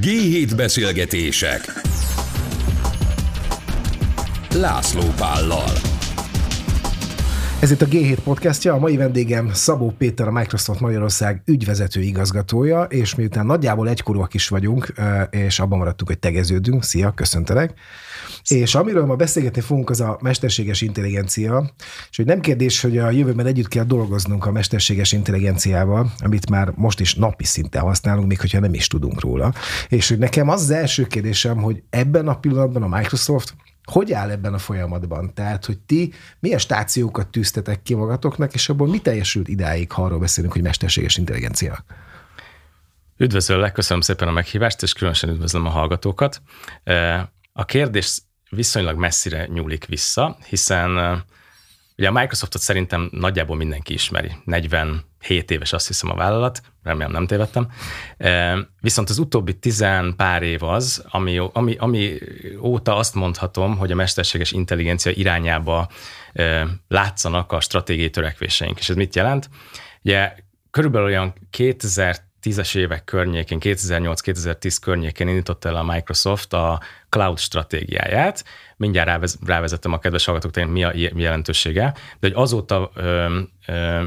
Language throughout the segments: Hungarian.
G7 beszélgetések. László Pállal. Ez itt a G7 podcastja, a mai vendégem Szabó Péter, a Microsoft Magyarország ügyvezető igazgatója, és miután nagyjából egykorúak is vagyunk, és abban maradtuk, hogy tegeződünk, szia, köszöntelek. És amiről ma beszélgetni fogunk, az a mesterséges intelligencia, és hogy nem kérdés, hogy a jövőben együtt kell dolgoznunk a mesterséges intelligenciával, amit már most is napi szinten használunk, még hogyha nem is tudunk róla. És hogy nekem az az első kérdésem, hogy ebben a pillanatban a Microsoft hogy áll ebben a folyamatban? Tehát, hogy ti milyen stációkat tűztetek ki magatoknak, és abból mi teljesült idáig, ha arról beszélünk, hogy mesterséges intelligencia? Üdvözöllek, köszönöm szépen a meghívást, és különösen üdvözlöm a hallgatókat. A kérdés viszonylag messzire nyúlik vissza, hiszen ugye a Microsoftot szerintem nagyjából mindenki ismeri. 47 éves azt hiszem a vállalat, remélem nem tévedtem. Viszont az utóbbi tizen pár év az, ami, ami, ami óta azt mondhatom, hogy a mesterséges intelligencia irányába látszanak a stratégiai törekvéseink. És ez mit jelent? Ugye körülbelül olyan 2000 2010-es évek környékén, 2008-2010 környékén indította el a Microsoft a cloud stratégiáját. Mindjárt rávezettem a kedves hallgatóknak, mi a jelentősége, de hogy azóta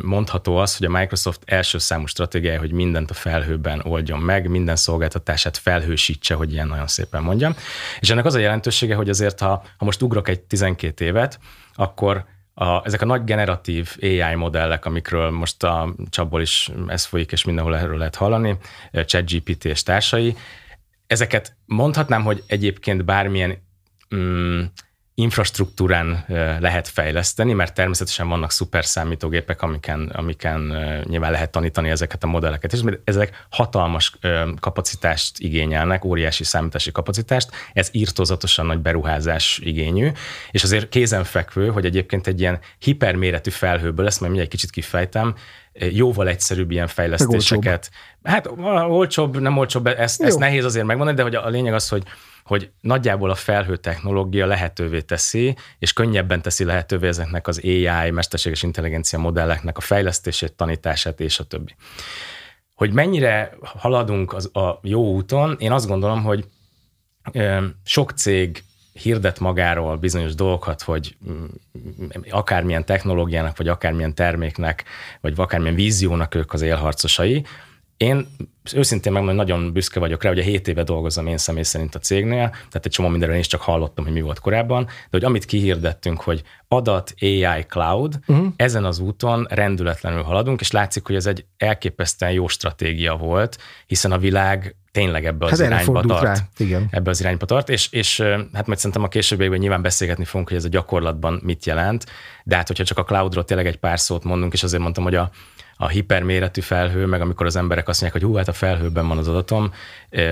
mondható az, hogy a Microsoft első számú stratégiája, hogy mindent a felhőben oldjon meg, minden szolgáltatását felhősítse, hogy ilyen nagyon szépen mondjam. És ennek az a jelentősége, hogy azért, ha, ha most ugrok egy 12 évet, akkor a, ezek a nagy generatív AI modellek, amikről most a csapból is ez folyik, és mindenhol erről lehet hallani, ChatGPT és társai, ezeket mondhatnám, hogy egyébként bármilyen mm, infrastruktúrán lehet fejleszteni, mert természetesen vannak szuper számítógépek, amiken, amiken nyilván lehet tanítani ezeket a modelleket, és ezek hatalmas kapacitást igényelnek, óriási számítási kapacitást, ez írtozatosan nagy beruházás igényű, és azért kézenfekvő, hogy egyébként egy ilyen hiperméretű felhőből, ezt majd mindjárt kicsit kifejtem, jóval egyszerűbb ilyen fejlesztéseket. Hát olcsóbb, nem olcsóbb, ezt, ezt nehéz azért megmondani, de hogy a lényeg az, hogy hogy nagyjából a felhő technológia lehetővé teszi, és könnyebben teszi lehetővé ezeknek az AI, mesterséges intelligencia modelleknek a fejlesztését, tanítását és a többi. Hogy mennyire haladunk az, a jó úton, én azt gondolom, hogy sok cég hirdet magáról bizonyos dolgokat, hogy mm, akármilyen technológiának, vagy akármilyen terméknek, vagy akármilyen víziónak ők az élharcosai, én őszintén megmondom, nagyon büszke vagyok rá, hogy a 7 éve dolgozom én személy szerint a cégnél, tehát egy csomó mindenről én is csak hallottam, hogy mi volt korábban, de hogy amit kihirdettünk, hogy adat, AI, cloud, uh-huh. ezen az úton rendületlenül haladunk, és látszik, hogy ez egy elképesztően jó stratégia volt, hiszen a világ tényleg ebbe az hát irányba tart. Rá. Igen. Ebbe az irányba tart, és, és hát majd szerintem a későbbiekben nyilván beszélgetni fogunk, hogy ez a gyakorlatban mit jelent, de hát hogyha csak a cloudról tényleg egy pár szót mondunk, és azért mondtam, hogy a, a hiperméretű felhő, meg amikor az emberek azt mondják, hogy hú, hát a felhőben van az adatom,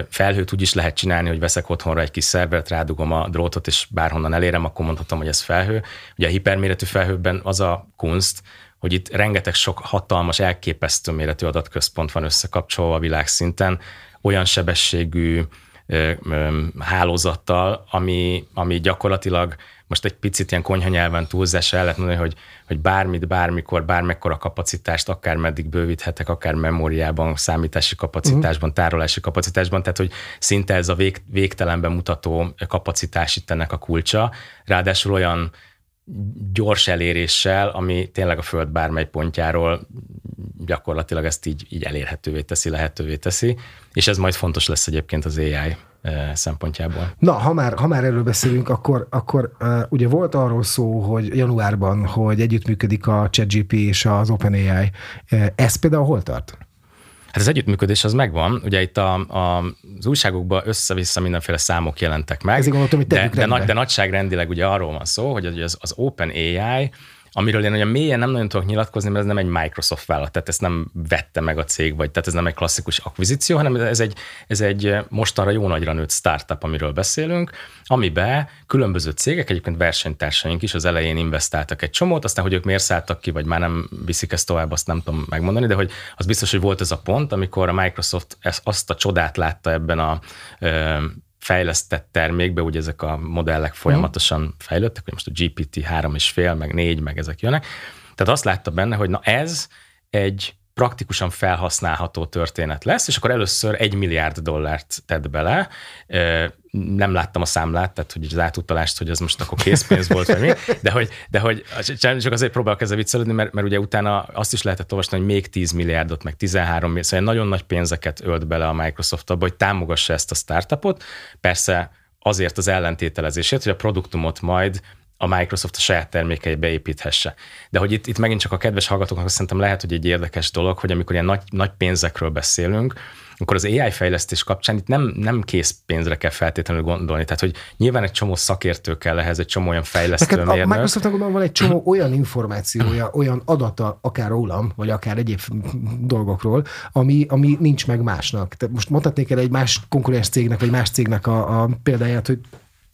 felhőt úgy is lehet csinálni, hogy veszek otthonra egy kis szervert, rádugom a drótot, és bárhonnan elérem, akkor mondhatom, hogy ez felhő. Ugye a hiperméretű felhőben az a kunst, hogy itt rengeteg sok hatalmas, elképesztő méretű adatközpont van összekapcsolva a világszinten, olyan sebességű hálózattal, ami, ami gyakorlatilag most egy picit ilyen konyha nyelven túlzás el lehet mondani, hogy, hogy bármit, bármikor, bármekkora kapacitást, akár meddig bővíthetek, akár memóriában, számítási kapacitásban, tárolási kapacitásban, tehát hogy szinte ez a vég, végtelenben mutató kapacitás itt ennek a kulcsa. Ráadásul olyan gyors eléréssel, ami tényleg a Föld bármely pontjáról gyakorlatilag ezt így, így elérhetővé teszi, lehetővé teszi, és ez majd fontos lesz egyébként az AI szempontjából. Na, ha már, ha már erről beszélünk, akkor, akkor uh, ugye volt arról szó, hogy januárban, hogy együttműködik a ChatGP és az OpenAI. Ez például hol tart? Hát az együttműködés az megvan. Ugye itt a, a, az újságokban össze-vissza mindenféle számok jelentek meg. Ezért gondoltam, hogy de, de, nagy, de nagyságrendileg ugye arról van szó, hogy az, az OpenAI amiről én olyan mélyen nem nagyon tudok nyilatkozni, mert ez nem egy Microsoft vállalat, tehát ezt nem vette meg a cég, vagy tehát ez nem egy klasszikus akvizíció, hanem ez egy, ez egy mostanra jó nagyra nőtt startup, amiről beszélünk, amiben különböző cégek, egyébként versenytársaink is az elején investáltak egy csomót, aztán, hogy ők miért szálltak ki, vagy már nem viszik ezt tovább, azt nem tudom megmondani, de hogy az biztos, hogy volt ez a pont, amikor a Microsoft ezt, azt a csodát látta ebben a fejlesztett termékbe, ugye ezek a modellek folyamatosan fejlődtek, hogy most a GPT 3,5, meg 4, meg ezek jönnek. Tehát azt látta benne, hogy na ez egy praktikusan felhasználható történet lesz, és akkor először egy milliárd dollárt tett bele, nem láttam a számlát, tehát hogy az átutalást, hogy az most akkor készpénz volt, vagy mi, de hogy, de hogy csak azért próbálok ezzel viccelődni, mert, mert ugye utána azt is lehetett olvasni, hogy még 10 milliárdot, meg 13 milliárd, szóval nagyon nagy pénzeket ölt bele a Microsoft abba, hogy támogassa ezt a startupot. Persze azért az ellentételezését, hogy a produktumot majd a Microsoft a saját termékeibe építhesse. De hogy itt, itt megint csak a kedves hallgatóknak szerintem lehet, hogy egy érdekes dolog, hogy amikor ilyen nagy, nagy pénzekről beszélünk, akkor az AI fejlesztés kapcsán itt nem, nem kész pénzre kell feltétlenül gondolni. Tehát, hogy nyilván egy csomó szakértő kell ehhez, egy csomó olyan fejlesztő Neked mérnök. A Microsoftnak van egy csomó olyan információja, olyan adata, akár rólam, vagy akár egyéb dolgokról, ami, ami nincs meg másnak. Tehát most mondhatnék el egy más konkurens cégnek, vagy más cégnek a, a példáját, hogy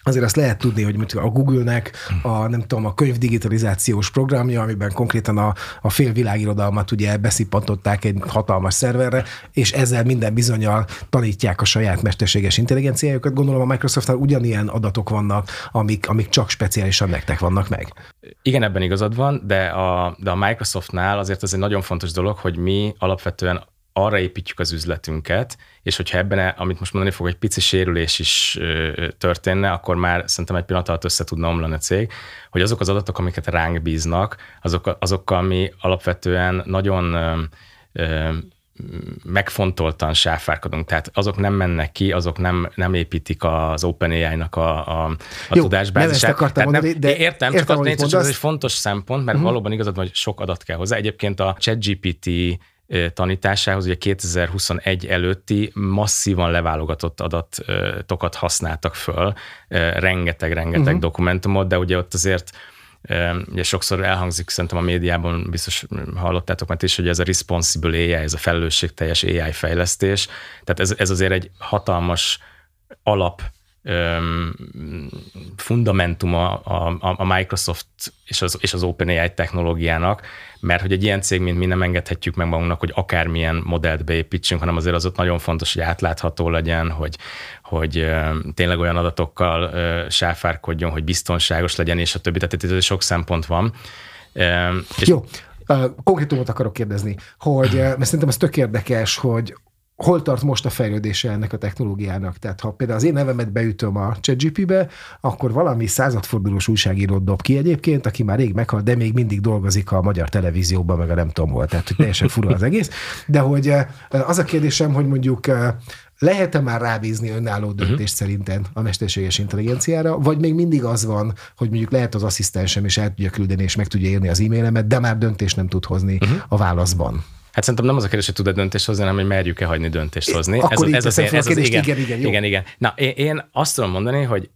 azért azt lehet tudni, hogy a Google-nek a, nem tudom, a könyvdigitalizációs programja, amiben konkrétan a, a fél világirodalmat ugye beszippantották egy hatalmas szerverre, és ezzel minden bizonyal tanítják a saját mesterséges intelligenciájukat. Gondolom a Microsoftnál ugyanilyen adatok vannak, amik, amik csak speciálisan nektek vannak meg. Igen, ebben igazad van, de a, de a Microsoftnál azért ez egy nagyon fontos dolog, hogy mi alapvetően arra építjük az üzletünket, és hogyha ebben, amit most mondani fog, egy pici sérülés is történne, akkor már szerintem egy pillanat alatt össze tudna omlani a cég, hogy azok az adatok, amiket ránk bíznak, azok, azokkal mi alapvetően nagyon megfontoltan sáfárkodunk, tehát azok nem mennek ki, azok nem, nem építik az OpenAI-nak a, a, a Jó, tudásbázisát. Nem ezt mondani, de értem, értem, csak, az, csak ez egy fontos szempont, mert uh-huh. valóban igazad van, hogy sok adat kell hozzá. Egyébként a ChatGPT tanításához, ugye 2021 előtti masszívan leválogatott adatokat használtak föl, rengeteg-rengeteg uh-huh. dokumentumot, de ugye ott azért ugye sokszor elhangzik, szerintem a médiában biztos hallottátok mert is, hogy ez a responsible AI, ez a felelősségteljes AI fejlesztés, tehát ez, ez azért egy hatalmas alap fundamentuma a, a, a Microsoft és az, és az OpenAI technológiának, mert hogy egy ilyen cég, mint mi nem engedhetjük meg magunknak, hogy akármilyen modellt beépítsünk, hanem azért az ott nagyon fontos, hogy átlátható legyen, hogy, hogy tényleg olyan adatokkal sáfárkodjon, hogy biztonságos legyen, és a többi. Tehát itt sok szempont van. És Jó, konkrétumot akarok kérdezni, hogy, mert szerintem ez tök érdekes, hogy hol tart most a fejlődése ennek a technológiának. Tehát ha például az én nevemet beütöm a ChatGPT-be, akkor valami századfordulós újságírót dob ki egyébként, aki már rég meghalt, de még mindig dolgozik a magyar televízióban, meg a nem tudom hol. Tehát hogy teljesen fura az egész. De hogy eh, az a kérdésem, hogy mondjuk eh, lehet-e már rábízni önálló mhm. döntést uh-huh. szerinten a mesterséges intelligenciára, vagy még mindig az van, hogy mondjuk lehet az asszisztensem is el tudja küldeni, és meg tudja írni az e-mailemet, de már döntést nem tud hozni uh-huh. a válaszban. Hát szerintem nem az a kérdés, hogy tud-e döntést hozni, hanem hogy merjük-e hagyni döntést hozni. Akkor ez, ez, az, ez az, kérdést, igen, igen, igen, jó. igen, igen. Na, én, én azt tudom mondani, hogy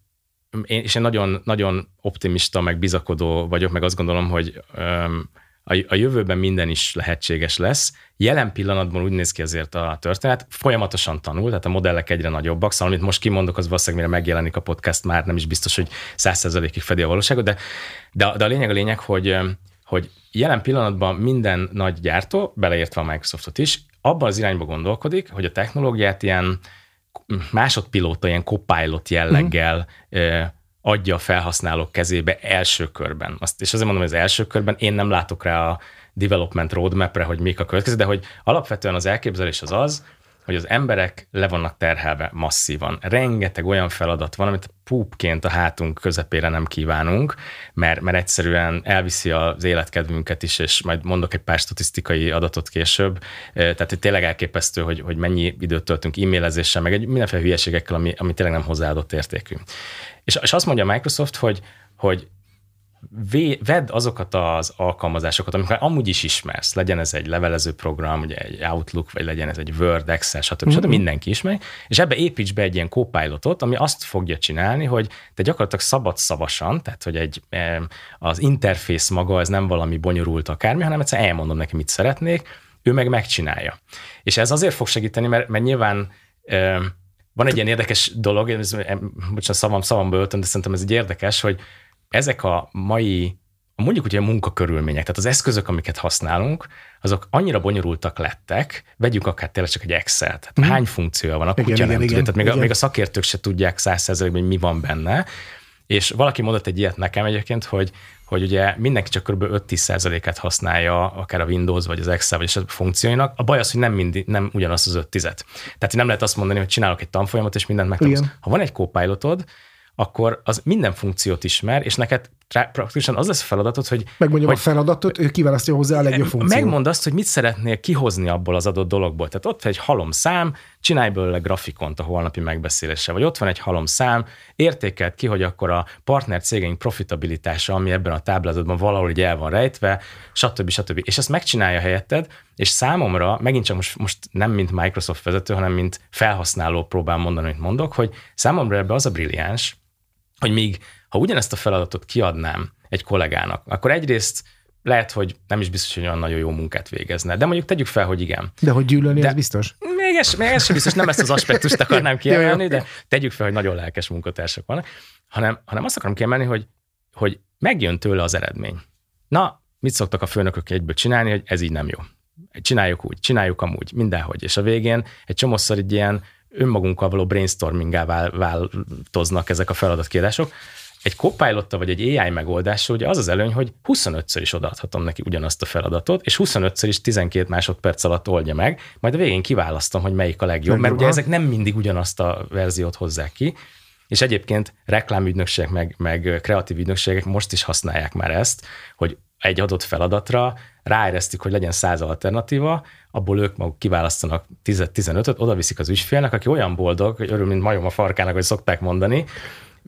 én, és én nagyon, nagyon optimista, meg bizakodó vagyok, meg azt gondolom, hogy um, a, a jövőben minden is lehetséges lesz. Jelen pillanatban úgy néz ki azért a történet, folyamatosan tanul, tehát a modellek egyre nagyobbak, szóval amit most kimondok, az valószínűleg mire megjelenik a podcast, már nem is biztos, hogy százszerzalékig fedi a valóságot, de, de, de a lényeg a lényeg, hogy hogy jelen pillanatban minden nagy gyártó, beleértve a Microsoftot is, abban az irányba gondolkodik, hogy a technológiát ilyen másodpilóta, ilyen copilot jelleggel mm. adja a felhasználók kezébe első körben. Azt, és azért mondom, hogy az első körben én nem látok rá a development roadmap-re, hogy mik a következő, de hogy alapvetően az elképzelés az az, hogy az emberek le vannak terhelve masszívan. Rengeteg olyan feladat van, amit púpként a hátunk közepére nem kívánunk, mert, mert egyszerűen elviszi az életkedvünket is, és majd mondok egy pár statisztikai adatot később. Tehát hogy tényleg elképesztő, hogy, hogy mennyi időt töltünk e-mailezéssel, meg egy mindenféle hülyeségekkel, ami, ami tényleg nem hozzáadott értékű. És, és azt mondja Microsoft, hogy, hogy vedd azokat az alkalmazásokat, amiket amúgy is ismersz, legyen ez egy levelező program, ugye egy Outlook, vagy legyen ez egy Word, Excel, stb. Mm-hmm. stb. mindenki ismeri, és ebbe építs be egy ilyen copilotot, ami azt fogja csinálni, hogy te gyakorlatilag szabad szavasan, tehát hogy egy, az interfész maga, ez nem valami bonyolult akármi, hanem egyszerűen elmondom neki, mit szeretnék, ő meg megcsinálja. És ez azért fog segíteni, mert, mert nyilván van egy ilyen érdekes dolog, ez, bocsánat, szavam, szavamba öltöm, de szerintem ez egy érdekes, hogy ezek a mai mondjuk ugye a munkakörülmények, tehát az eszközök, amiket használunk, azok annyira bonyolultak lettek, vegyünk akár tényleg csak egy Excel, tehát mm. hány funkciója van, a kutya igen, nem igen, tudja, igen, tehát még, igen. A, még a szakértők se tudják százszerzelékben, hogy mi van benne, És valaki mondott egy ilyet nekem egyébként, hogy, hogy ugye mindenki csak kb. 5-10%-át használja, akár a Windows, vagy az Excel, vagy a funkcióinak. A baj az, hogy nem, mindig, nem ugyanaz az 5 tizet. Tehát nem lehet azt mondani, hogy csinálok egy tanfolyamot, és mindent megtanulsz. Ha van egy copilotod, akkor az minden funkciót ismer, és neked praktikusan az lesz a feladatod, hogy... Megmondjam hogy, a feladatot, ő kiválasztja hozzá a legjobb funkciót. Megmond azt, hogy mit szeretnél kihozni abból az adott dologból. Tehát ott van egy halom szám, csinálj belőle grafikont a holnapi megbeszélésre, vagy ott van egy halom szám, értékelt ki, hogy akkor a partner cégeink profitabilitása, ami ebben a táblázatban valahol így el van rejtve, stb. stb. És ezt megcsinálja helyetted, és számomra, megint csak most, most nem mint Microsoft vezető, hanem mint felhasználó próbál mondani, amit mondok, hogy számomra ebbe az a brilliáns, hogy még ha ugyanezt a feladatot kiadnám egy kollégának, akkor egyrészt lehet, hogy nem is biztos, hogy olyan nagyon jó munkát végezne. De mondjuk tegyük fel, hogy igen. De hogy gyűlölni, de ez biztos? Még ez, még ez sem biztos, nem ezt az aspektust akarnám kiemelni, de tegyük fel, hogy nagyon lelkes munkatársak vannak, hanem, hanem azt akarom kiemelni, hogy, hogy megjön tőle az eredmény. Na, mit szoktak a főnökök egyből csinálni, hogy ez így nem jó. Csináljuk úgy, csináljuk amúgy, mindenhogy. És a végén egy csomószor egy ilyen önmagunkkal való brainstormingá változnak ezek a feladatkiadások. Egy copilot vagy egy AI megoldással ugye az az előny, hogy 25-ször is odaadhatom neki ugyanazt a feladatot, és 25-ször is 12 másodperc alatt oldja meg, majd a végén kiválasztom, hogy melyik a legjobb, mert ugye ezek nem mindig ugyanazt a verziót hozzák ki, és egyébként reklámügynökségek, meg, meg kreatív ügynökségek most is használják már ezt, hogy egy adott feladatra ráeresztük, hogy legyen száz alternatíva, abból ők maguk kiválasztanak 10-15-öt, oda viszik az ügyfélnek, aki olyan boldog, hogy örül, mint majom a farkának, hogy szokták mondani,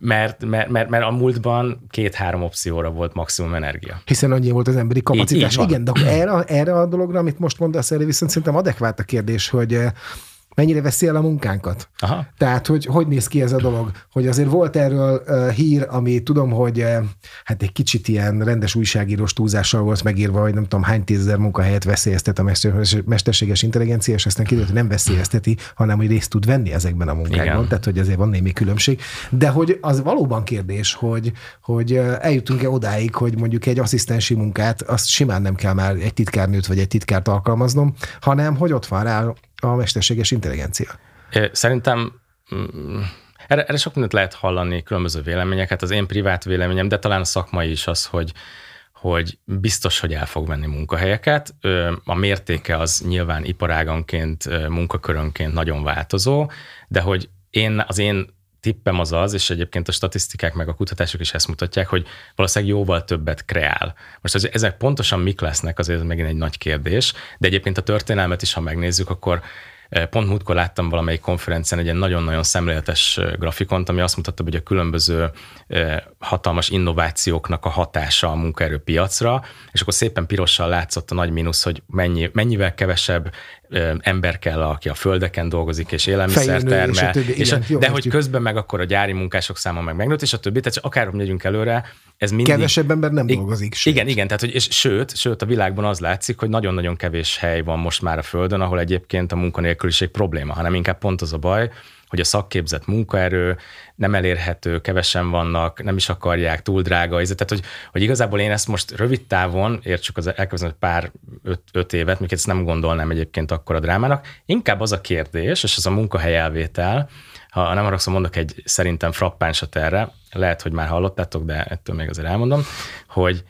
mert, mert, mert, mert a múltban két-három opcióra volt maximum energia. Hiszen annyi volt az emberi kapacitás. Így, így Igen, de erre, erre a dologra, amit most mondasz, erre viszont szerintem adekvát a kérdés, hogy eh, mennyire veszi el a munkánkat. Aha. Tehát, hogy hogy néz ki ez a dolog? Hogy azért volt erről uh, hír, ami tudom, hogy uh, hát egy kicsit ilyen rendes újságírós túlzással volt megírva, hogy nem tudom hány tízezer munkahelyet veszélyeztet a mesterséges intelligencia, és aztán kiderült, hogy nem veszélyezteti, hanem hogy részt tud venni ezekben a munkákban. Igen. Tehát, hogy azért van némi különbség. De hogy az valóban kérdés, hogy, hogy eljutunk-e odáig, hogy mondjuk egy asszisztensi munkát, azt simán nem kell már egy titkárnőt vagy egy titkárt alkalmaznom, hanem hogy ott van rá a mesterséges intelligencia? Szerintem mm, erre, erre sok mindent lehet hallani, különböző véleményeket. Az én privát véleményem, de talán a szakmai is az, hogy, hogy biztos, hogy el fog venni munkahelyeket. A mértéke az nyilván iparáganként, munkakörönként nagyon változó, de hogy én, az én tippem az az, és egyébként a statisztikák meg a kutatások is ezt mutatják, hogy valószínűleg jóval többet kreál. Most az, ezek pontosan mik lesznek, azért ez megint egy nagy kérdés, de egyébként a történelmet is, ha megnézzük, akkor eh, Pont múltkor láttam valamelyik konferencián egy ilyen nagyon-nagyon szemléletes eh, grafikont, ami azt mutatta, hogy a különböző eh, hatalmas innovációknak a hatása a munkaerőpiacra, és akkor szépen pirossal látszott a nagy mínusz, hogy mennyi, mennyivel kevesebb ember kell, aki a földeken dolgozik és élelmiszer termel, és, és igen, de hogy közben meg akkor a gyári munkások száma meg megnőtt, és a többi, tehát akárhogy megyünk előre, ez mindig... Kevesebb ember nem dolgozik. Sőt. Igen, igen, tehát hogy, és sőt, sőt, a világban az látszik, hogy nagyon-nagyon kevés hely van most már a Földön, ahol egyébként a munkanélküliség probléma, hanem inkább pont az a baj, hogy a szakképzett munkaerő nem elérhető, kevesen vannak, nem is akarják, túl drága. Tehát, hogy, hogy igazából én ezt most rövid távon, értsük az elkövetkező pár öt, öt évet, mikor ezt nem gondolnám egyébként akkor a drámának, inkább az a kérdés, és az a munkahely elvétel, ha nem haragszom, mondok egy szerintem frappánsat erre, lehet, hogy már hallottátok, de ettől még azért elmondom, hogy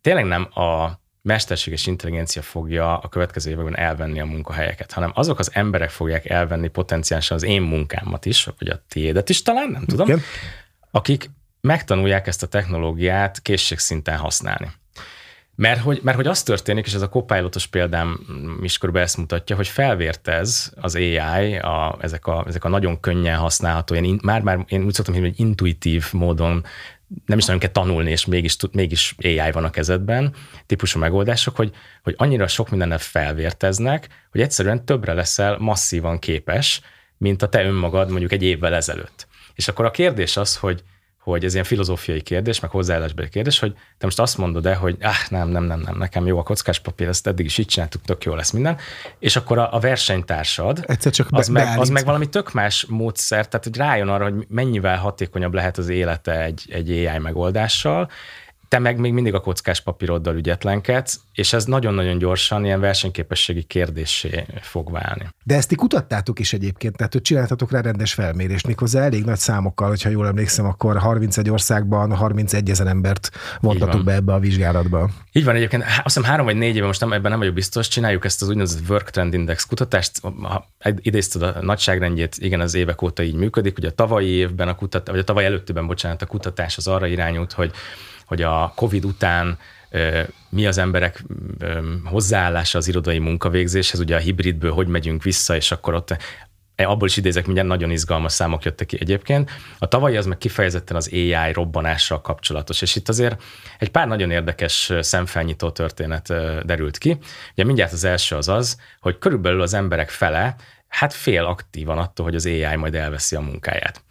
tényleg nem a mesterséges intelligencia fogja a következő években elvenni a munkahelyeket, hanem azok az emberek fogják elvenni potenciálisan az én munkámat is, vagy a tiédet is talán, nem tudom, Igen. akik megtanulják ezt a technológiát készségszinten használni. Mert hogy, mert hogy az történik, és ez a copilotos példám is körülbelül ezt mutatja, hogy felvértez az AI, a, ezek, a, ezek a nagyon könnyen használható, ilyen, már, már én úgy szoktam hívni, hogy intuitív módon nem is nagyon kell tanulni, és mégis, mégis AI van a kezedben, típusú megoldások, hogy, hogy annyira sok mindennel felvérteznek, hogy egyszerűen többre leszel masszívan képes, mint a te önmagad mondjuk egy évvel ezelőtt. És akkor a kérdés az, hogy, hogy ez ilyen filozófiai kérdés, meg hozzáállásbeli kérdés, hogy te most azt mondod-e, hogy ah, nem, nem, nem, nem, nekem jó a kockás papír, ezt eddig is így csináltuk, tök jó lesz minden, és akkor a, a versenytársad, Egyszer csak az, meg, az meg valami tök más módszer, tehát hogy rájön arra, hogy mennyivel hatékonyabb lehet az élete egy, egy AI megoldással, te meg még mindig a kockás papíroddal ügyetlenkedsz, és ez nagyon-nagyon gyorsan ilyen versenyképességi kérdésé fog válni. De ezt ti kutattátok is egyébként, tehát hogy csináltatok rá rendes felmérést, méghozzá elég nagy számokkal, hogyha jól emlékszem, akkor 31 országban 31 ezer embert vontatok be ebbe a vizsgálatba. Így van egyébként, azt hiszem három vagy négy éve, most nem, ebben nem vagyok biztos, csináljuk ezt az úgynevezett Work Trend Index kutatást, ha idézted a nagyságrendjét, igen, az évek óta így működik, ugye a tavalyi évben a kutatás, vagy a tavaly előttében, bocsánat, a kutatás az arra irányult, hogy hogy a COVID után mi az emberek hozzáállása az irodai munkavégzéshez, ugye a hibridből hogy megyünk vissza, és akkor ott e, abból is idézek, mindjárt nagyon izgalmas számok jöttek ki egyébként. A tavalyi az meg kifejezetten az AI robbanással kapcsolatos, és itt azért egy pár nagyon érdekes szemfelnyitó történet derült ki. Ugye mindjárt az első az az, hogy körülbelül az emberek fele hát fél aktívan attól, hogy az AI majd elveszi a munkáját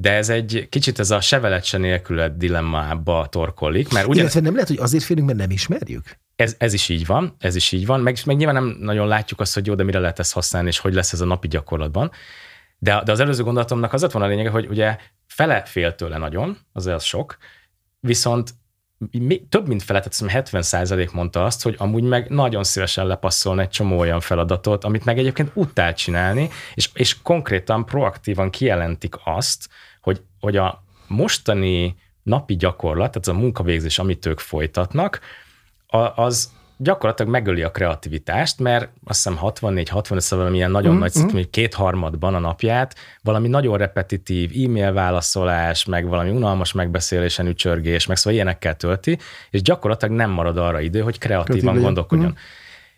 de ez egy kicsit ez a se nélkület dilemmába torkollik. Mert ugyan... Illetve nem lehet, hogy azért félünk, mert nem ismerjük? Ez, ez is így van, ez is így van, meg, meg nyilván nem nagyon látjuk azt, hogy jó, de mire lehet ezt használni, és hogy lesz ez a napi gyakorlatban. De, de az előző gondolatomnak az van a lényege, hogy ugye fele fél tőle nagyon, az az sok, viszont több mint fele, tehát 70 százalék mondta azt, hogy amúgy meg nagyon szívesen lepasszolna egy csomó olyan feladatot, amit meg egyébként utál csinálni, és, és konkrétan proaktívan kijelentik azt, hogy, hogy a mostani napi gyakorlat, tehát az a munkavégzés, amit ők folytatnak, az gyakorlatilag megöli a kreativitást, mert azt hiszem 64-65 szóval valamilyen nagyon mm, nagy mm. kétharmadban a napját, valami nagyon repetitív e-mail válaszolás, meg valami unalmas megbeszélésen ücsörgés, meg szóval ilyenekkel tölti, és gyakorlatilag nem marad arra idő, hogy kreatívan Kreatív gondolkodjon. Mm.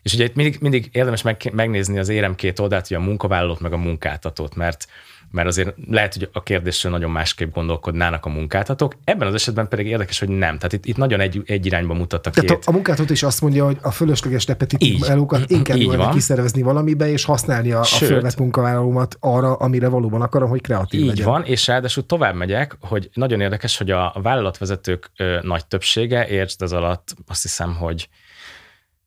És ugye itt mindig, mindig érdemes meg, megnézni az érem két oldalt, hogy a munkavállalót meg a munkáltatót, mert mert azért lehet, hogy a kérdésről nagyon másképp gondolkodnának a munkáltatók. Ebben az esetben pedig érdekes, hogy nem. Tehát itt, itt nagyon egy, egy irányba mutattak Tehát két. A, a munkáltató is azt mondja, hogy a fölösleges repetitív elókat inkább jó kiszervezni valamibe, és használni a, Sőt, a fölvett munkavállalómat arra, amire valóban akarom, hogy kreatív Így legyen. van, és ráadásul tovább megyek, hogy nagyon érdekes, hogy a vállalatvezetők ö, nagy többsége, értsd ez alatt azt hiszem, hogy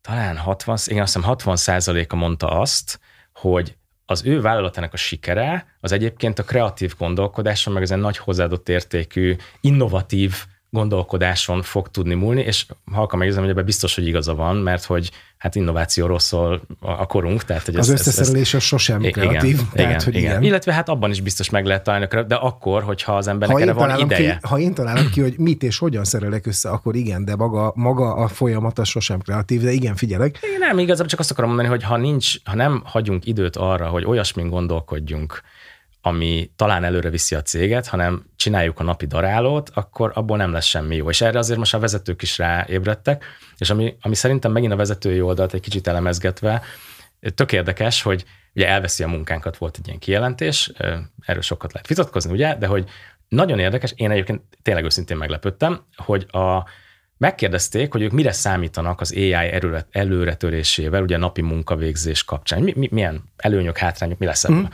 talán 60, igen, azt hiszem 60 százaléka mondta azt, hogy az ő vállalatának a sikere az egyébként a kreatív gondolkodáson, meg ezen nagy hozzáadott értékű, innovatív gondolkodáson fog tudni múlni, és halkan megjegyzem, hogy ebben biztos, hogy igaza van, mert hogy hát innovációról szól a korunk. Tehát, hogy az ez, összeszerelés ez, az sosem kreatív. Igen, tehát, igen, hogy igen. igen. Illetve hát abban is biztos meg lehet találni, de akkor, hogyha az embernek ha erre van ideje. Ki, ha én találom ki, hogy mit és hogyan szerelek össze, akkor igen, de maga, maga a folyamat az sosem kreatív, de igen, figyelek. Én nem, igazából csak azt akarom mondani, hogy ha nincs, ha nem hagyunk időt arra, hogy olyasmin gondolkodjunk, ami talán előre viszi a céget, hanem csináljuk a napi darálót, akkor abból nem lesz semmi jó. És erre azért most a vezetők is ráébredtek, és ami, ami szerintem megint a vezetői oldalt egy kicsit elemezgetve, tök érdekes, hogy ugye elveszi a munkánkat, volt egy ilyen kijelentés, erről sokat lehet vitatkozni, ugye, de hogy nagyon érdekes, én egyébként tényleg őszintén meglepődtem, hogy a, megkérdezték, hogy ők mire számítanak az AI előre, előretörésével, ugye napi munkavégzés kapcsán. Mi, mi, milyen előnyök, hátrányok, mi lesz ebből? Mm.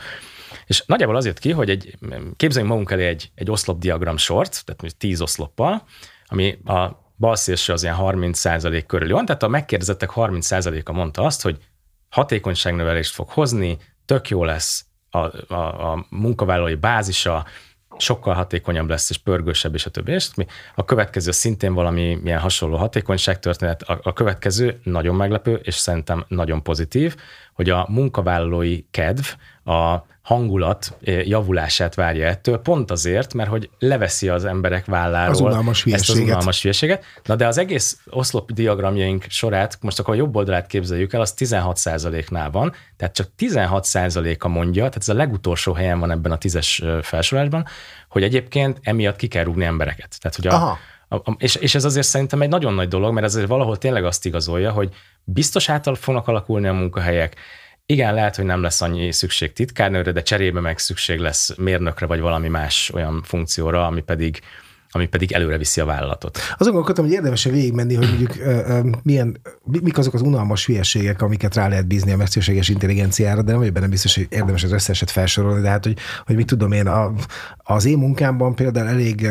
És nagyjából az jött ki, hogy egy, képzeljünk magunk elé egy, egy oszlopdiagram sort, tehát 10 oszloppal, ami a bal szélső az ilyen 30% körül van, tehát a megkérdezettek 30%-a mondta azt, hogy hatékonyságnövelést fog hozni, tök jó lesz a, a, a munkavállalói bázisa, sokkal hatékonyabb lesz, és pörgősebb, és a többi. És a következő szintén valami ilyen hasonló hatékonyságtörténet. A, a következő nagyon meglepő, és szerintem nagyon pozitív, hogy a munkavállalói kedv, a hangulat eh, javulását várja ettől, pont azért, mert hogy leveszi az emberek válláról az unalmas ezt az unalmas hülyeséget. Na de az egész oszlop diagramjaink sorát, most akkor a jobb oldalát képzeljük el, az 16%-nál van, tehát csak 16%-a mondja, tehát ez a legutolsó helyen van ebben a tízes felsorolásban, hogy egyébként emiatt ki kell rúgni embereket. Tehát, hogy a, Aha. A, és, és ez azért szerintem egy nagyon nagy dolog, mert ez azért valahol tényleg azt igazolja, hogy biztos által fognak alakulni a munkahelyek, igen, lehet, hogy nem lesz annyi szükség titkárnőre, de cserébe meg szükség lesz mérnökre, vagy valami más olyan funkcióra, ami pedig ami pedig előre viszi a vállalatot. Azon gondolkodtam, hogy érdemes végigmenni, hogy mondjuk milyen, mik azok az unalmas hülyeségek, amiket rá lehet bízni a mesterséges intelligenciára, de nem vagyok benne biztos, hogy érdemes az összeset felsorolni, de hát, hogy, hogy mit tudom én, a, az én munkámban például elég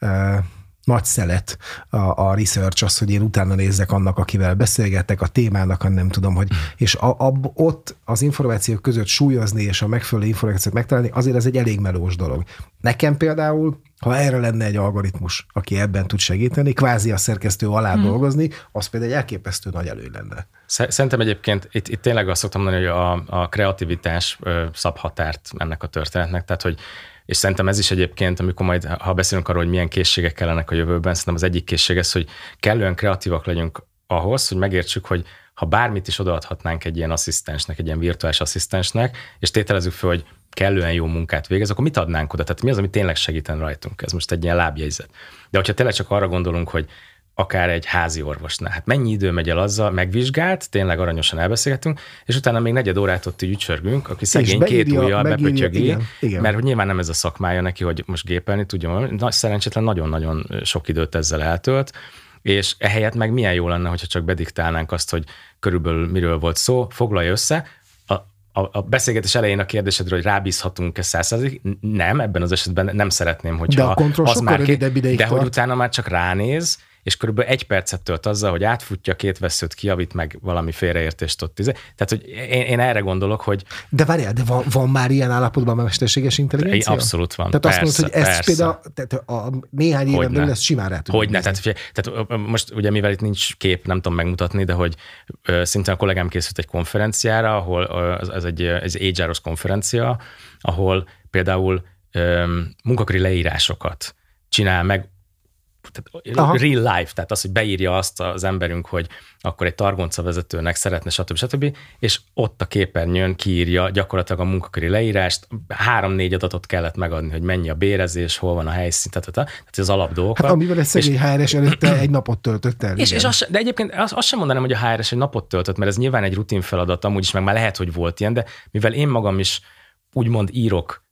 uh, nagy szelet a, a research, az, hogy én utána nézzek annak, akivel beszélgetek, a témának, nem tudom, hogy, és a, a, ott az információk között súlyozni és a megfelelő információt megtalálni, azért ez egy elég melós dolog. Nekem például ha erre lenne egy algoritmus, aki ebben tud segíteni, kvázi a szerkesztő alá hmm. dolgozni, az például egy elképesztő nagy elő lenne. Szerintem egyébként itt, itt tényleg azt szoktam mondani, hogy a, a kreativitás szab határt ennek a történetnek, tehát hogy és szerintem ez is egyébként, amikor majd, ha beszélünk arról, hogy milyen készségek kellenek a jövőben, szerintem az egyik készség ez, hogy kellően kreatívak legyünk ahhoz, hogy megértsük, hogy ha bármit is odaadhatnánk egy ilyen asszisztensnek, egy ilyen virtuális asszisztensnek, és tételezzük fel, hogy kellően jó munkát végez, akkor mit adnánk oda? Tehát mi az, ami tényleg segíten rajtunk? Ez most egy ilyen lábjegyzet. De hogyha tényleg csak arra gondolunk, hogy akár egy házi orvosnál. Hát mennyi idő megy el azzal, megvizsgált, tényleg aranyosan elbeszélgetünk, és utána még negyed órát ott így ücsörgünk, aki szegény beírja, két ujjal bepötyögi, mert hogy nyilván nem ez a szakmája neki, hogy most gépelni tudja, nagy, szerencsétlen nagyon-nagyon sok időt ezzel eltölt, és ehelyett meg milyen jó lenne, hogyha csak bediktálnánk azt, hogy körülbelül miről volt szó, foglalja össze, a, a beszélgetés elején a kérdésedről, hogy rábízhatunk-e százszerzalék, nem, ebben az esetben nem szeretném, hogyha de a kontroll az már két, de tart. hogy utána már csak ránéz, és körülbelül egy percet tölt azzal, hogy átfutja két veszőt, kiavít meg valami félreértést ott. Izé. Tehát, hogy én, én erre gondolok, hogy... De várjál, de van, van már ilyen állapotban a mesterséges intelligencia? Abszolút van. Tehát persze, azt mondod, hogy ezt persze. például tehát a néhány éven belül ezt simán rá Hogy ne, tehát, tehát, most ugye mivel itt nincs kép, nem tudom megmutatni, de hogy szintén a kollégám készült egy konferenciára, ahol ez egy, ez egy HR-os konferencia, ahol például munkaköri leírásokat csinál meg tehát Aha. real life, tehát az, hogy beírja azt az emberünk, hogy akkor egy targonca vezetőnek szeretne, stb. stb. És ott a képernyőn kiírja gyakorlatilag a munkaköri leírást, három-négy adatot kellett megadni, hogy mennyi a bérezés, hol van a helyszín, tehát, tehát, tehát az alapdolgokat. Hát, amivel egy szegény HRS előtte egy napot töltött el. És, és az, de egyébként azt, azt sem mondanám, hogy a HRS egy napot töltött, mert ez nyilván egy rutin feladat, amúgy is meg már lehet, hogy volt ilyen, de mivel én magam is úgymond írok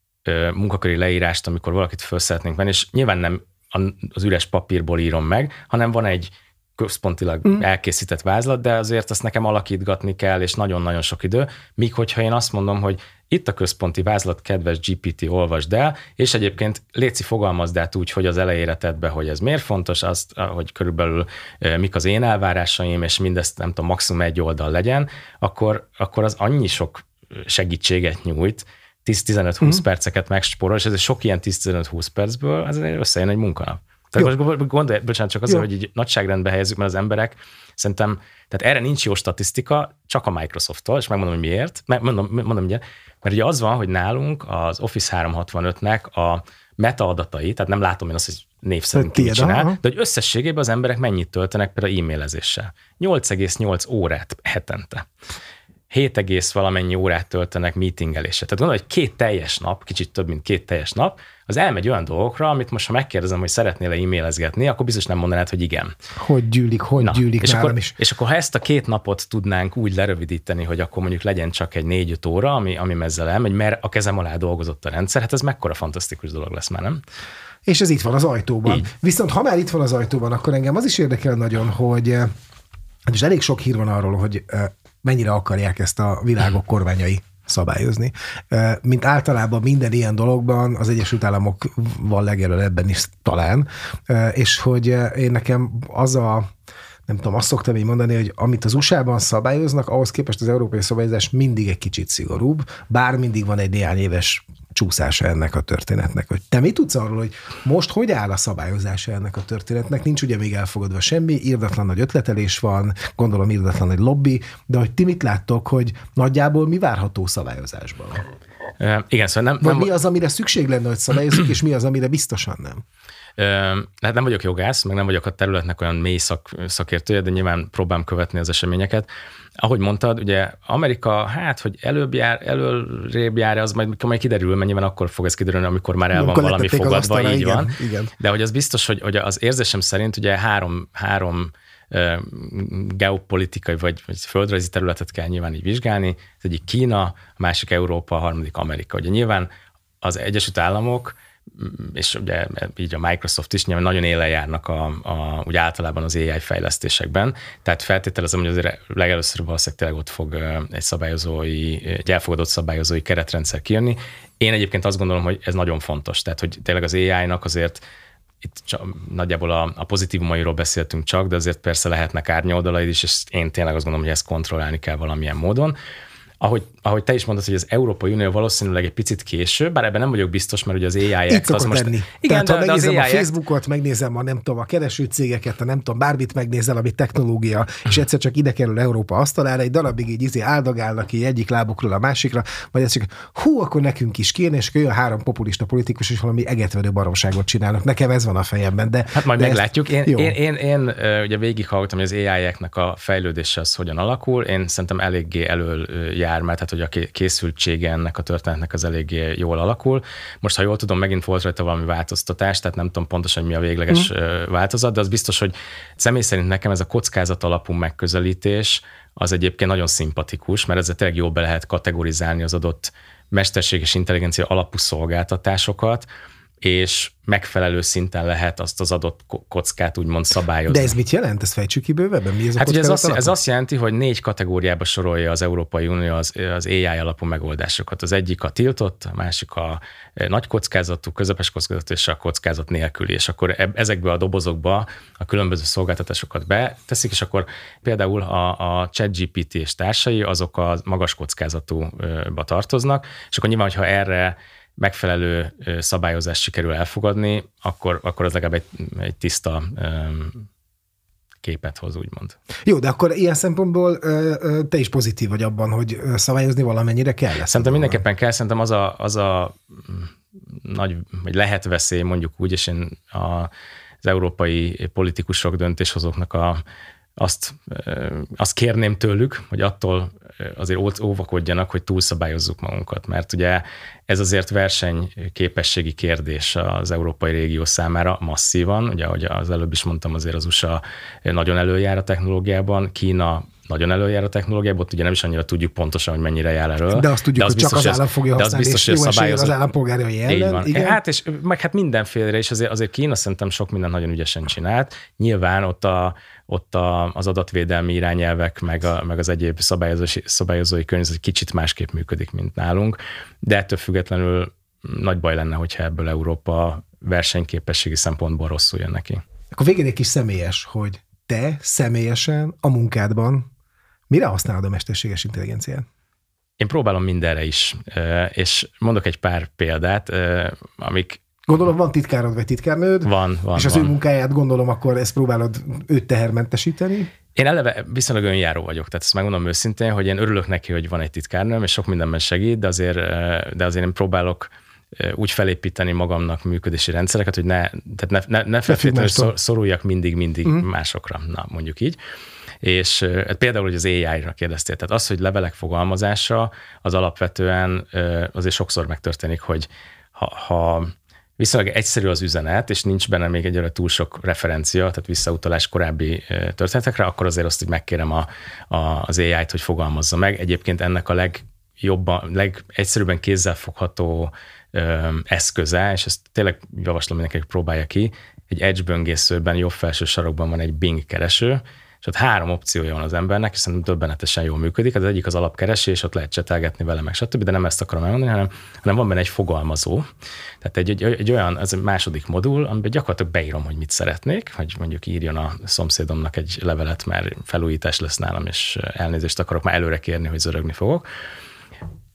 munkaköri leírást, amikor valakit föl szeretnénk venni, és nyilván nem az üres papírból írom meg, hanem van egy központilag mm. elkészített vázlat, de azért azt nekem alakítgatni kell, és nagyon-nagyon sok idő. Míg hogyha én azt mondom, hogy itt a központi vázlat, kedves GPT, olvasd el, és egyébként léci fogalmazd át úgy, hogy az elejére tedd be, hogy ez miért fontos, azt, hogy körülbelül mik az én elvárásaim, és mindezt nem tudom, maximum egy oldal legyen, akkor, akkor az annyi sok segítséget nyújt, 10-15-20 mm. perceket megspórol, és ez sok ilyen 10-15-20 percből, ez összejön egy munkanap. Tehát Jó. most gondolj, bocsánat, csak azért, Jó. hogy így nagyságrendbe helyezzük, mert az emberek szerintem, tehát erre nincs jó statisztika, csak a Microsoft-tól, és megmondom, hogy miért. Mondom, mondom ugye, mert ugye az van, hogy nálunk az Office 365-nek a metaadatai, tehát nem látom én azt, hogy név szerint mit csinál, de hogy összességében az emberek mennyit töltenek például e-mailezéssel. 8,8 órát hetente. 7, valamennyi órát töltenek meetingelésre. Tehát gondolod, hogy két teljes nap, kicsit több, mint két teljes nap, az elmegy olyan dolgokra, amit most ha megkérdezem, hogy szeretnél-e e-mailezgetni, akkor biztos nem mondanád, hogy igen. Hogy gyűlik, hogy Na, gyűlik és akkor, is. És akkor ha ezt a két napot tudnánk úgy lerövidíteni, hogy akkor mondjuk legyen csak egy négy-öt óra, ami, ami ezzel elmegy, mert a kezem alá dolgozott a rendszer, hát ez mekkora fantasztikus dolog lesz már, nem? És ez itt van az ajtóban. Így. Viszont ha már itt van az ajtóban, akkor engem az is érdekel nagyon, hogy eh, és elég sok hír van arról, hogy eh, mennyire akarják ezt a világok kormányai szabályozni. Mint általában minden ilyen dologban az Egyesült Államok van legelőbb ebben is talán, és hogy én nekem az a nem tudom, azt szoktam így mondani, hogy amit az USA-ban szabályoznak, ahhoz képest az európai szabályozás mindig egy kicsit szigorúbb, bár mindig van egy néhány éves csúszása ennek a történetnek. Hogy te mit tudsz arról, hogy most hogy áll a szabályozása ennek a történetnek? Nincs ugye még elfogadva semmi, írdatlan nagy ötletelés van, gondolom írdatlan nagy lobby, de hogy ti mit láttok, hogy nagyjából mi várható szabályozásban? Igen, szóval nem, Vagy nem... mi az, amire szükség lenne, hogy szabályozunk, és mi az, amire biztosan nem? Hát nem vagyok jogász, meg nem vagyok a területnek olyan mély szak, szakértője, de nyilván próbálom követni az eseményeket. Ahogy mondtad, ugye Amerika, hát, hogy előbb jár, előrébb jár, az majd, majd kiderül, mert nyilván akkor fog ez kiderülni, amikor már el van amikor valami fogadva, így igen, van. Igen. De hogy az biztos, hogy, hogy az érzésem szerint ugye három, három geopolitikai vagy, vagy földrajzi területet kell nyilván így vizsgálni. Az egyik Kína, a másik Európa, a harmadik Amerika. Ugye nyilván az Egyesült Államok és ugye így a Microsoft is nyilván nagyon élen járnak a, a, úgy általában az AI fejlesztésekben, tehát feltételezem, hogy azért legelőször valószínűleg tényleg ott fog egy szabályozói, egy elfogadott szabályozói keretrendszer kijönni. Én egyébként azt gondolom, hogy ez nagyon fontos, tehát hogy tényleg az AI-nak azért itt csak, nagyjából a, a pozitívumairól beszéltünk csak, de azért persze lehetnek árnyoldalaid is, és én tényleg azt gondolom, hogy ezt kontrollálni kell valamilyen módon ahogy, ahogy te is mondod, hogy az Európai Unió valószínűleg egy picit később, bár ebben nem vagyok biztos, mert ugye az ai Itt az most... Lenni. Igen, Tehát, de, ha megnézem de az a Facebookot, megnézem a nem tudom, a keresőcégeket, a nem tudom, bármit megnézel, ami technológia, és egyszer csak ide kerül Európa asztalára, egy darabig így izé áldogálnak így egyik lábukról a másikra, vagy ez csak hú, akkor nekünk is kéne, és akkor jön három populista politikus, és valami egetverő baromságot csinálnak. Nekem ez van a fejemben. De, hát majd de meglátjuk. Én, én, én, én, én, ugye végighallgattam, hogy az AI-eknek a fejlődése az hogyan alakul. Én szerintem eléggé elől jár jár, mert hát, hogy a készültsége ennek a történetnek az eléggé jól alakul. Most, ha jól tudom, megint volt rajta valami változtatás, tehát nem tudom pontosan, mi a végleges mm. változat, de az biztos, hogy személy szerint nekem ez a kockázat alapú megközelítés az egyébként nagyon szimpatikus, mert ezzel tényleg jól be lehet kategorizálni az adott mesterséges intelligencia alapú szolgáltatásokat, és megfelelő szinten lehet azt az adott kockát úgymond szabályozni. De ez mit jelent? Ezt fejtsük ki bővebben? Mi ez hát a ugye ez azt, ez azt jelenti, hogy négy kategóriába sorolja az Európai Unió az, az AI alapú megoldásokat. Az egyik a tiltott, a másik a e, nagy kockázatú, közepes kockázatú és a kockázat nélküli. És akkor ezekbe a dobozokba a különböző szolgáltatásokat beteszik, és akkor például a, a ChatGPT és társai azok a magas kockázatúba tartoznak, és akkor nyilván, hogyha erre megfelelő szabályozást sikerül elfogadni, akkor, akkor az legalább egy, egy tiszta képet hoz, úgymond. Jó, de akkor ilyen szempontból te is pozitív vagy abban, hogy szabályozni valamennyire kell. Szerintem mindenképpen kell, szerintem az a, az a mm, nagy, vagy lehet veszély, mondjuk úgy, és én a, az európai politikusok, döntéshozóknak a, azt, azt kérném tőlük, hogy attól azért óvakodjanak, hogy túlszabályozzuk magunkat, mert ugye ez azért versenyképességi kérdés az európai régió számára masszívan, ugye ahogy az előbb is mondtam, azért az USA nagyon előjár a technológiában, Kína nagyon előjár a technológiában, ott ugye nem is annyira tudjuk pontosan, hogy mennyire jár erről. De azt tudjuk, de az hogy biztos, csak az állam fogja de az biztos, hogy szabályozó... az állampolgárai ellen. van. Igen. Hát és meg hát mindenféle, és azért, azért Kína szerintem sok minden nagyon ügyesen csinált. Nyilván ott a, ott a, az adatvédelmi irányelvek, meg, a, meg az egyéb szabályozói, szabályozói környezet kicsit másképp működik, mint nálunk, de ettől függetlenül nagy baj lenne, hogyha ebből Európa versenyképességi szempontból rosszul jön neki. Akkor végén egy kis személyes, hogy te személyesen a munkádban mire használod a mesterséges intelligenciát? Én próbálom mindenre is, és mondok egy pár példát, amik Gondolom van titkárod vagy titkárnőd. Van, van. És az van. ő munkáját gondolom, akkor ezt próbálod őt tehermentesíteni. Én eleve viszonylag önjáró vagyok, tehát ezt megmondom őszintén, hogy én örülök neki, hogy van egy titkárnőm, és sok mindenben segít, de azért, de azért én próbálok úgy felépíteni magamnak működési rendszereket, hogy ne, tehát ne, ne, ne feltétlenül szoruljak mindig-mindig uh-huh. másokra, na mondjuk így. És hát például, hogy az AI-ra kérdeztél, tehát az, hogy levelek fogalmazása, az alapvetően azért sokszor megtörténik, hogy ha, ha viszonylag egyszerű az üzenet, és nincs benne még egyre túl sok referencia, tehát visszautalás korábbi történetekre, akkor azért azt, hogy megkérem a, a, az AI-t, hogy fogalmazza meg. Egyébként ennek a legjobban, legegyszerűbben kézzelfogható ö, eszköze, és ezt tényleg javaslom mindenkinek, próbálja ki, egy Edge böngészőben jobb felső sarokban van egy Bing kereső, és ott három opciója van az embernek, és szerintem döbbenetesen jól működik. Az egyik az alapkeresés, ott lehet csetelgetni vele, meg stb., de nem ezt akarom elmondani, hanem, hanem van benne egy fogalmazó. Tehát egy, egy, egy olyan, ez egy második modul, amiben gyakorlatilag beírom, hogy mit szeretnék, hogy mondjuk írjon a szomszédomnak egy levelet, mert felújítás lesz nálam, és elnézést akarok már előre kérni, hogy zörögni fogok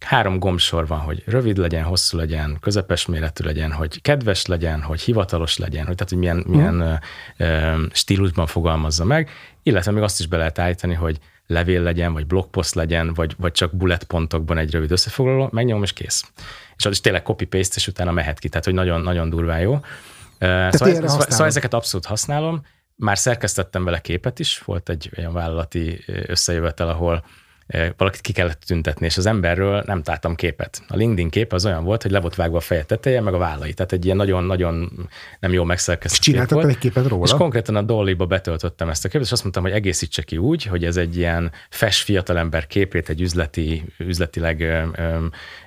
három gombsor van, hogy rövid legyen, hosszú legyen, közepes méretű legyen, hogy kedves legyen, hogy hivatalos legyen, hogy tehát, hogy milyen, milyen uh, uh, stílusban fogalmazza meg, illetve még azt is be lehet állítani, hogy levél legyen, vagy blogpost legyen, vagy, vagy csak bullet pontokban egy rövid összefoglaló, megnyomom, és kész. És az is tényleg copy-paste, és utána mehet ki, tehát hogy nagyon, nagyon durván jó. Szóval, ez, szóval ezeket abszolút használom. Már szerkesztettem vele képet is, volt egy olyan vállalati összejövetel, ahol valakit ki kellett tüntetni, és az emberről nem találtam képet. A LinkedIn kép az olyan volt, hogy le volt vágva a feje teteje, meg a vállai. Tehát egy ilyen nagyon-nagyon nem jó megszerkesztett És csináltak egy képet róla? És konkrétan a Dolly-ba betöltöttem ezt a képet, és azt mondtam, hogy egészítse ki úgy, hogy ez egy ilyen fes fiatalember képét egy üzleti, üzletileg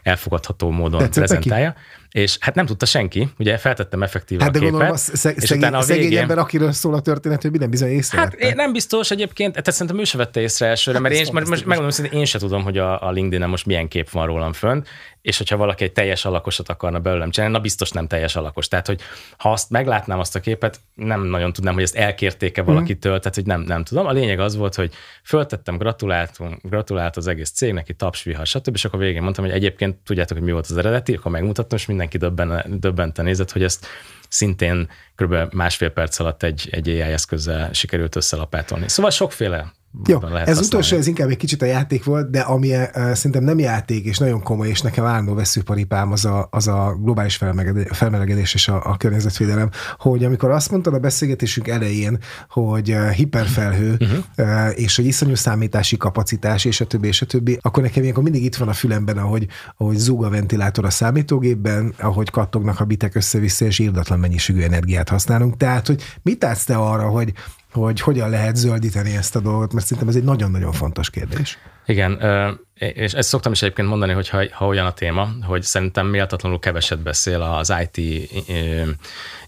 elfogadható módon Tetszett prezentálja. Neki? És hát nem tudta senki, ugye feltettem effektíve hát de a képet. Gondolom, a szeg- és szegény, utána a végén, szegény ember, akiről szól a történet, hogy minden bizony észre Hát én nem biztos egyébként, tehát szerintem ő se vette észre elsőre, hát mert én, most megmondom hogy én se tudom, hogy a, a LinkedIn-en most milyen kép van rólam fönt, és hogyha valaki egy teljes alakosat akarna belőlem csinálni, na biztos nem teljes alakos. Tehát, hogy ha azt meglátnám azt a képet, nem nagyon tudnám, hogy ezt elkérték-e mhm. valakitől, tehát, hogy nem, nem tudom. A lényeg az volt, hogy föltettem, gratuláltunk, gratulált az egész cég, neki tapsvihar, stb. És akkor végén mondtam, hogy egyébként tudjátok, hogy mi volt az eredeti, akkor megmutattam, és mindenki döbben, döbbenten nézett, hogy ezt szintén kb. másfél perc alatt egy, egy AI eszközzel sikerült összelapátolni. Szóval sokféle jó, ez utolsó, ez inkább egy kicsit a játék volt, de ami uh, szerintem nem játék, és nagyon komoly, és nekem állandó veszőparipám az a, az a globális felmelegedés és a, a környezetvédelem, hogy amikor azt mondtad a beszélgetésünk elején, hogy uh, hiperfelhő, uh-huh. uh, és hogy iszonyú számítási kapacitás, és a többi, és a többi, akkor nekem ilyenkor mindig itt van a fülemben, ahogy, ahogy zúg a ventilátor a számítógépben, ahogy kattognak a bitek össze-vissza, és írdatlan mennyiségű energiát használunk. Tehát, hogy mit állsz te arra, hogy hogy hogyan lehet zöldíteni ezt a dolgot, mert szerintem ez egy nagyon-nagyon fontos kérdés. Igen, és ezt szoktam is egyébként mondani, hogy ha, ha olyan a téma, hogy szerintem méltatlanul keveset beszél az IT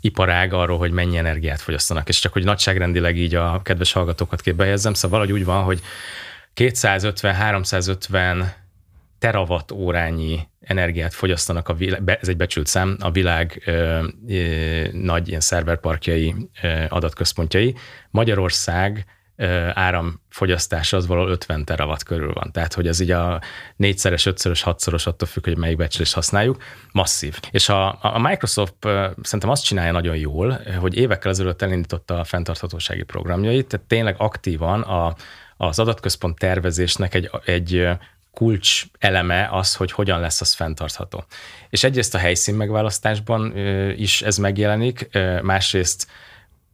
iparág arról, hogy mennyi energiát fogyasztanak, és csak hogy nagyságrendileg így a kedves hallgatókat képbe helyezzem, szóval valahogy úgy van, hogy 250-350 terawatt órányi energiát fogyasztanak, a világ, ez egy becsült szám, a világ ö, ö, nagy ilyen szerverparkjai, ö, adatközpontjai. Magyarország ö, áramfogyasztása az valahol 50 terawatt körül van. Tehát, hogy ez így a négyszeres, ötszörös, hatszoros attól függ, hogy melyik becslést használjuk, masszív. És a, a Microsoft szerintem azt csinálja nagyon jól, hogy évekkel ezelőtt elindította a fenntarthatósági programjait, tehát tényleg aktívan a, az adatközpont tervezésnek egy, egy kulcs eleme az, hogy hogyan lesz az fenntartható. És egyrészt a helyszín megválasztásban is ez megjelenik, másrészt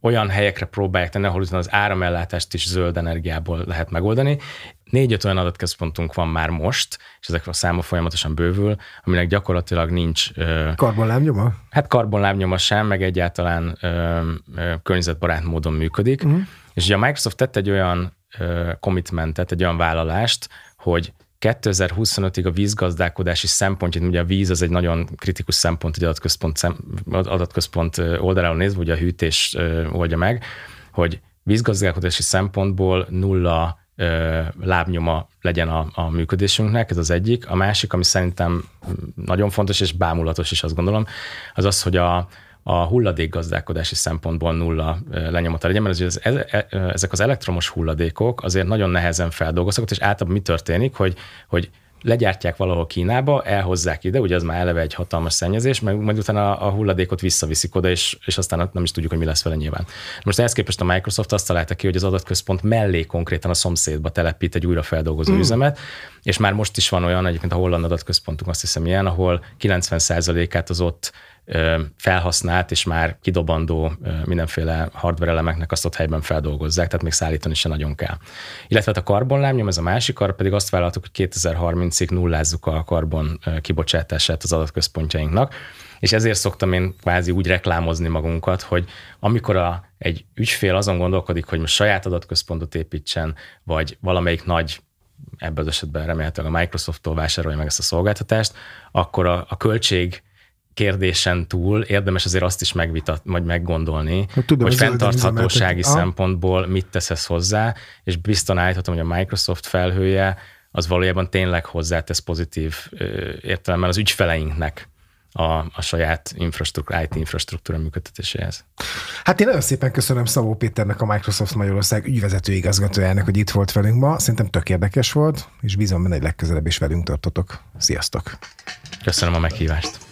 olyan helyekre próbálják tenni, ahol az áramellátást is zöld energiából lehet megoldani. Négy-öt olyan adatközpontunk van már most, és ezek a száma folyamatosan bővül, aminek gyakorlatilag nincs... Karbonlábnyoma? Hát karbonlábnyoma sem, meg egyáltalán ö, ö, környezetbarát módon működik. Uh-huh. És ugye a Microsoft tett egy olyan ö, commitmentet, egy olyan vállalást, hogy 2025-ig a vízgazdálkodási szempontját, ugye a víz az egy nagyon kritikus szempont egy adatközpont, szem, adatközpont oldaláról nézve, ugye a hűtés oldja meg, hogy vízgazdálkodási szempontból nulla lábnyoma legyen a, a működésünknek, ez az egyik. A másik, ami szerintem nagyon fontos és bámulatos is azt gondolom, az az, hogy a, a hulladékgazdálkodási szempontból nulla lenyomata legyen, mert az, e, ezek az elektromos hulladékok azért nagyon nehezen feldolgozhatók, és általában mi történik, hogy, hogy legyártják valahol Kínába, elhozzák ide, ugye az már eleve egy hatalmas szennyezés, meg majd utána a hulladékot visszaviszik oda, és, és aztán nem is tudjuk, hogy mi lesz vele nyilván. Most ehhez képest a Microsoft azt találta ki, hogy az adatközpont mellé konkrétan a szomszédba telepít egy újrafeldolgozó mm. üzemet, és már most is van olyan, egyébként a holland adatközpontunk azt hiszem ilyen, ahol 90%-át az ott felhasznált és már kidobandó mindenféle hardware elemeknek azt ott helyben feldolgozzák, tehát még szállítani se nagyon kell. Illetve hát a karbonlábnyom, ez a másik, arra pedig azt vállaltuk, hogy 2030-ig nullázzuk a karbon kibocsátását az adatközpontjainknak, és ezért szoktam én kvázi úgy reklámozni magunkat, hogy amikor a, egy ügyfél azon gondolkodik, hogy most saját adatközpontot építsen, vagy valamelyik nagy ebben az esetben remélhetőleg a Microsofttól vásárolja meg ezt a szolgáltatást, akkor a, a költség kérdésen túl érdemes azért azt is megvitat, vagy meggondolni, hogy, tudom, hogy fenntarthatósági szempontból mit teszesz hozzá, és biztosan állíthatom, hogy a Microsoft felhője az valójában tényleg hozzátesz pozitív értelemben az ügyfeleinknek a, a saját infrastruktúra, IT infrastruktúra működtetéséhez. Hát én nagyon szépen köszönöm Szabó Péternek, a Microsoft Magyarország ügyvezető igazgatójának, hogy itt volt velünk ma. Szerintem tök érdekes volt, és bízom benne, hogy legközelebb is velünk tartotok. Sziasztok! Köszönöm a meghívást!